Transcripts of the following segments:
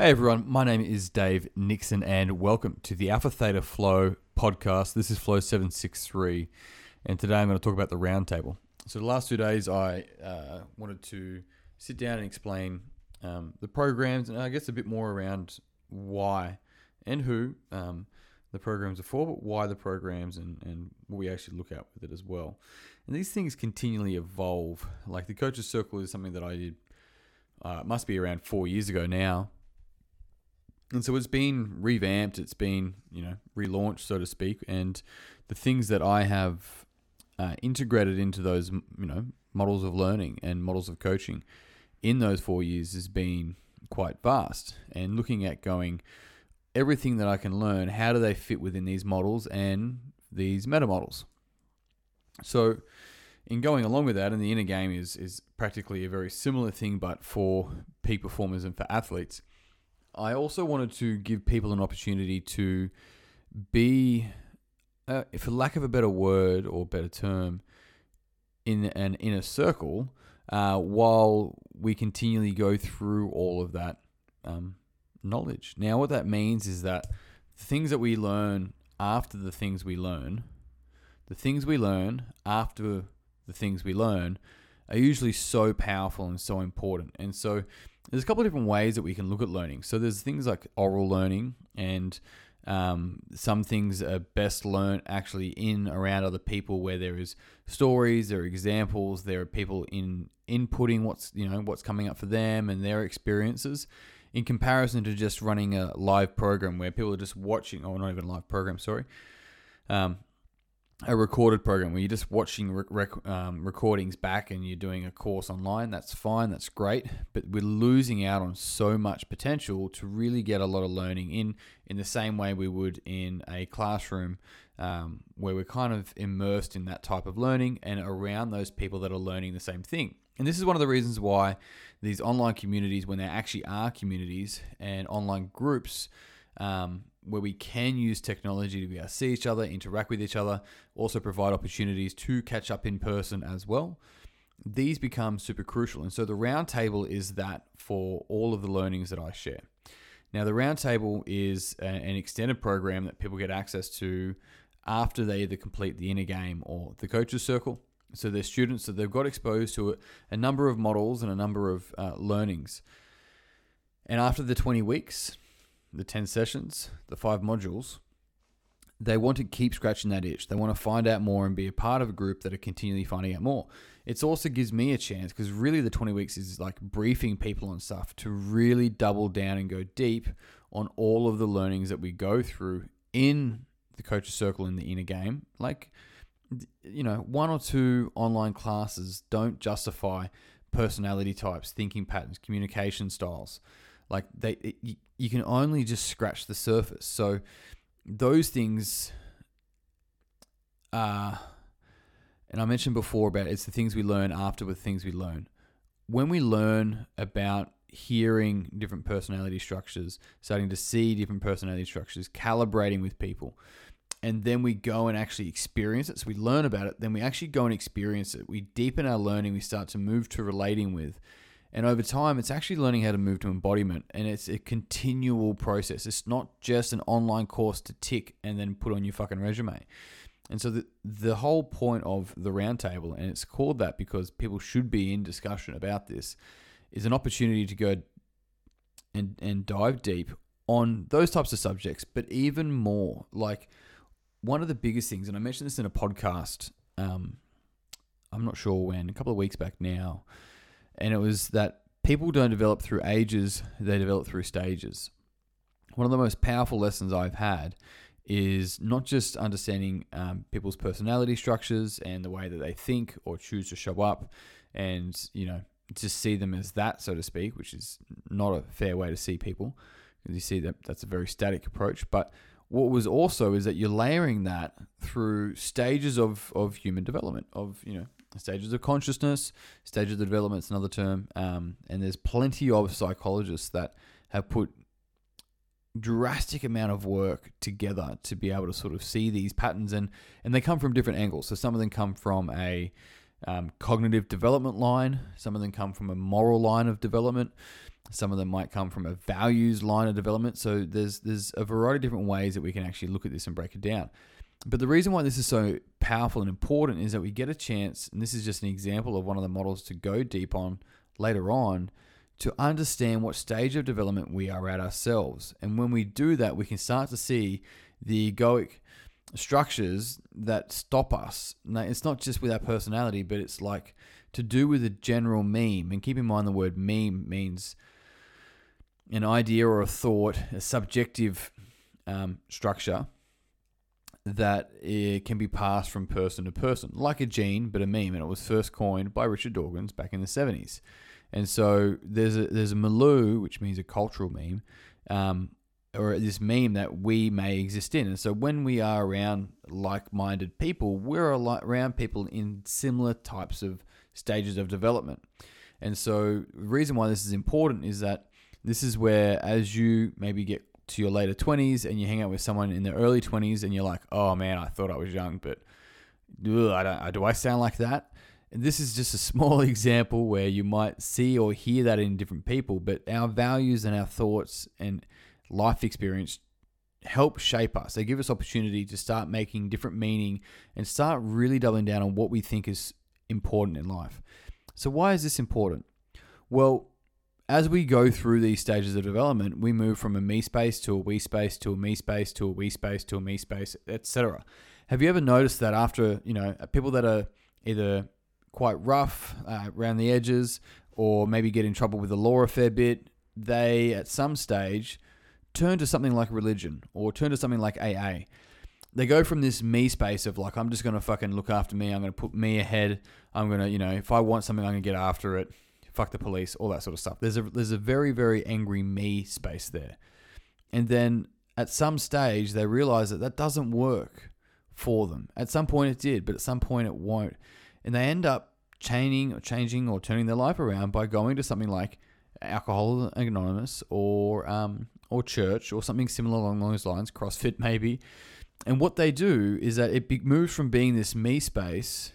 Hey everyone, my name is Dave Nixon, and welcome to the Alpha Theta Flow podcast. This is Flow 763, and today I'm going to talk about the roundtable. So, the last two days, I uh, wanted to sit down and explain um, the programs, and I guess a bit more around why and who um, the programs are for, but why the programs and, and what we actually look at with it as well. And these things continually evolve. Like the Coaches Circle is something that I did, uh, must be around four years ago now and so it's been revamped, it's been, you know, relaunched, so to speak. And the things that I have uh, integrated into those, you know, models of learning and models of coaching in those four years has been quite vast. And looking at going, everything that I can learn, how do they fit within these models and these meta models? So, in going along with that, and the inner game is is practically a very similar thing, but for peak performers and for athletes I also wanted to give people an opportunity to be, uh, for lack of a better word or better term, in an inner circle uh, while we continually go through all of that um, knowledge. Now, what that means is that the things that we learn after the things we learn, the things we learn after the things we learn, are usually so powerful and so important. And so there's a couple of different ways that we can look at learning. So there's things like oral learning, and um, some things are best learned actually in around other people, where there is stories, there are examples, there are people in inputting what's you know what's coming up for them and their experiences. In comparison to just running a live program where people are just watching, or not even a live program, sorry, um, a recorded program where you're just watching rec- rec- um, recordings back and you're doing a course online, that's fine, that's great. But we're losing out on so much potential to really get a lot of learning in in the same way we would in a classroom, um, where we're kind of immersed in that type of learning and around those people that are learning the same thing. And this is one of the reasons why these online communities, when they actually are communities and online groups, um, where we can use technology to be able to see each other, interact with each other, also provide opportunities to catch up in person as well. These become super crucial. And so the roundtable is that for all of the learnings that I share. Now, the roundtable is an extended program that people get access to after they either complete the inner game or the coaches circle. So they're students that they've got exposed to a, number of models and a number of uh, learnings. And after the 20 weeks, the 10 sessions, the five modules, they want to keep scratching that itch. They want to find out more and be a part of a group that are continually finding out more. It also gives me a chance because really the 20 weeks is like briefing people on stuff to really double down and go deep on all of the learnings that we go through in the coaches circle in the inner game. Like, you know, one or two online classes don't justify personality types, thinking patterns, communication styles. Like they, it, you, you can only just scratch the surface. So those things are, and I mentioned before about it's the things we learn after the things we learn. When we learn about hearing different personality structures, starting to see different personality structures, calibrating with people, and then we go and actually experience it. So we learn about it, then we actually go and experience it. We deepen our learning, we start to move to relating with and over time, it's actually learning how to move to embodiment. And it's a continual process. It's not just an online course to tick and then put on your fucking resume. And so the, the whole point of the roundtable, and it's called that because people should be in discussion about this, is an opportunity to go and, and dive deep on those types of subjects, but even more. Like one of the biggest things, and I mentioned this in a podcast, um, I'm not sure when, a couple of weeks back now and it was that people don't develop through ages, they develop through stages. One of the most powerful lessons I've had is not just understanding um, people's personality structures and the way that they think or choose to show up, and you know just see them as that, so to speak, which is not a fair way to see people. You see that that's a very static approach. But what was also is that you're layering that through stages of, of human development, of you know stages of consciousness, stages of development is another term, um, and there's plenty of psychologists that have put drastic amount of work together to be able to sort of see these patterns and and they come from different angles so some of them come from a um, cognitive development line some of them come from a moral line of development Some of them might come from a values line of development. So there's there's a variety of different ways that we can actually look at this and break it down. But the reason why this is so powerful and important is that we get a chance, and this is just an example of one of the models to go deep on later on, to understand what stage of development we are at ourselves. And when we do that, we can start to see the egoic structures that stop us. Now, it's not just with our personality, but it's like to do with a general meme. And keep in mind the word meme means an idea or a thought, a subjective um, structure that it can be passed from person to person, like a gene, but a meme. And it was first coined by Richard Dawkins back in the 70s. And so there's a, there's a milieu, which means a cultural meme, um, or this meme that we may exist in. And so when we are around like-minded people, we're around people in similar types of stages of development. And so the reason why this is important is that this is where as you maybe get to your later 20s and you hang out with someone in their early 20s and you're like, "Oh man, I thought I was young, but ugh, I don't do I sound like that?" And this is just a small example where you might see or hear that in different people, but our values and our thoughts and life experience help shape us. They give us opportunity to start making different meaning and start really doubling down on what we think is important in life. So, why is this important? Well, as we go through these stages of development, we move from a me space to a we space to a me space to a we space to a me space, etc. Have you ever noticed that after, you know, people that are either quite rough uh, around the edges or maybe get in trouble with the law a fair bit, they at some stage turn to something like religion or turn to something like AA. They go from this me space of like, I'm just going to fucking look after me. I'm going to put me ahead. I'm going to, you know, if I want something, I'm going to get after it. Fuck the police, all that sort of stuff. There's a, there's a very, very angry me space there. And then at some stage, they realize that that doesn't work for them. At some point, it did, but at some point, it won't. And they end up changing or changing or turning their life around by going to something like Alcohol Anonymous or um, or church or something similar along those lines, CrossFit maybe. And what they do is that it moves from being this me space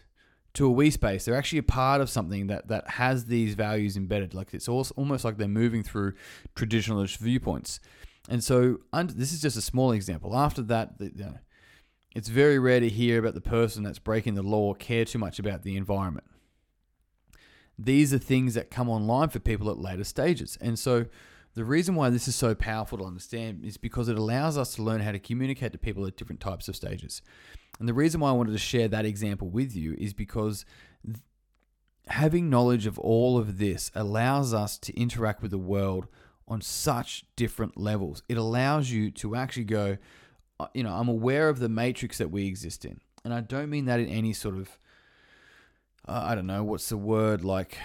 to a we space. They're actually a part of something that that has these values embedded. Like it's almost like they're moving through traditionalist viewpoints. And so under, this is just a small example. After that, you know, it's very rare to hear about the person that's breaking the law care too much about the environment. These are things that come online for people at later stages. And so the reason why this is so powerful to understand is because it allows us to learn how to communicate to people at different types of stages. And the reason why I wanted to share that example with you is because having knowledge of all of this allows us to interact with the world on such different levels. It allows you to actually go, uh, you know, I'm aware of the matrix that we exist in. And I don't mean that in any sort of, uh, I don't know, what's the word like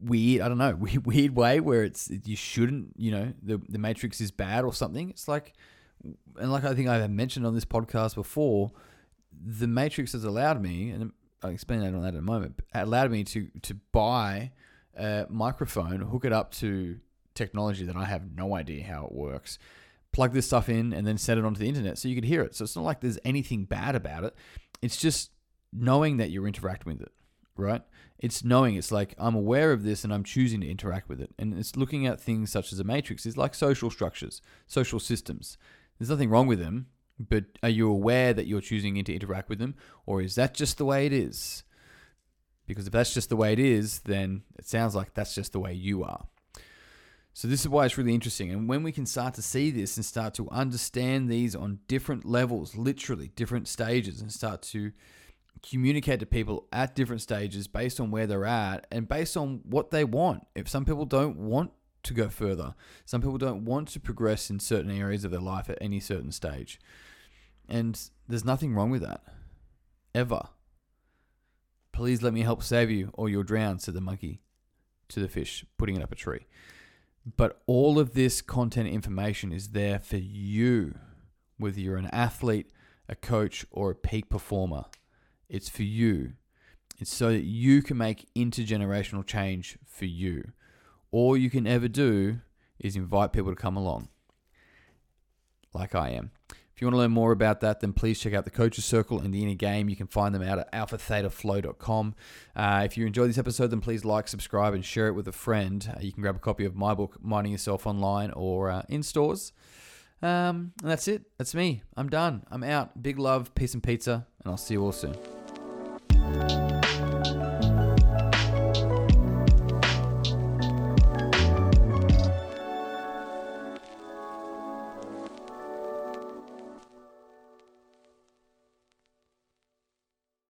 weird i don't know weird way where it's you shouldn't you know the the matrix is bad or something it's like and like i think i've mentioned on this podcast before the matrix has allowed me and i'll explain that on that in a moment allowed me to to buy a microphone hook it up to technology that i have no idea how it works plug this stuff in and then set it onto the internet so you could hear it so it's not like there's anything bad about it it's just knowing that you're interacting with it right it's knowing it's like I'm aware of this and I'm choosing to interact with it. And it's looking at things such as a matrix is like social structures, social systems. There's nothing wrong with them, but are you aware that you're choosing to interact with them or is that just the way it is? Because if that's just the way it is, then it sounds like that's just the way you are. So this is why it's really interesting. And when we can start to see this and start to understand these on different levels, literally different stages, and start to communicate to people at different stages based on where they're at and based on what they want. If some people don't want to go further, some people don't want to progress in certain areas of their life at any certain stage. And there's nothing wrong with that. Ever. Please let me help save you or you'll drown, said the monkey to the fish, putting it up a tree. But all of this content information is there for you, whether you're an athlete, a coach, or a peak performer. It's for you. It's so that you can make intergenerational change for you. All you can ever do is invite people to come along, like I am. If you want to learn more about that, then please check out the Coaches Circle and the Inner Game. You can find them out at alphathetaflow.com. Uh, if you enjoyed this episode, then please like, subscribe, and share it with a friend. Uh, you can grab a copy of my book, Minding Yourself Online, or uh, in stores. Um, and that's it. That's me. I'm done. I'm out. Big love, peace and pizza, and I'll see you all soon.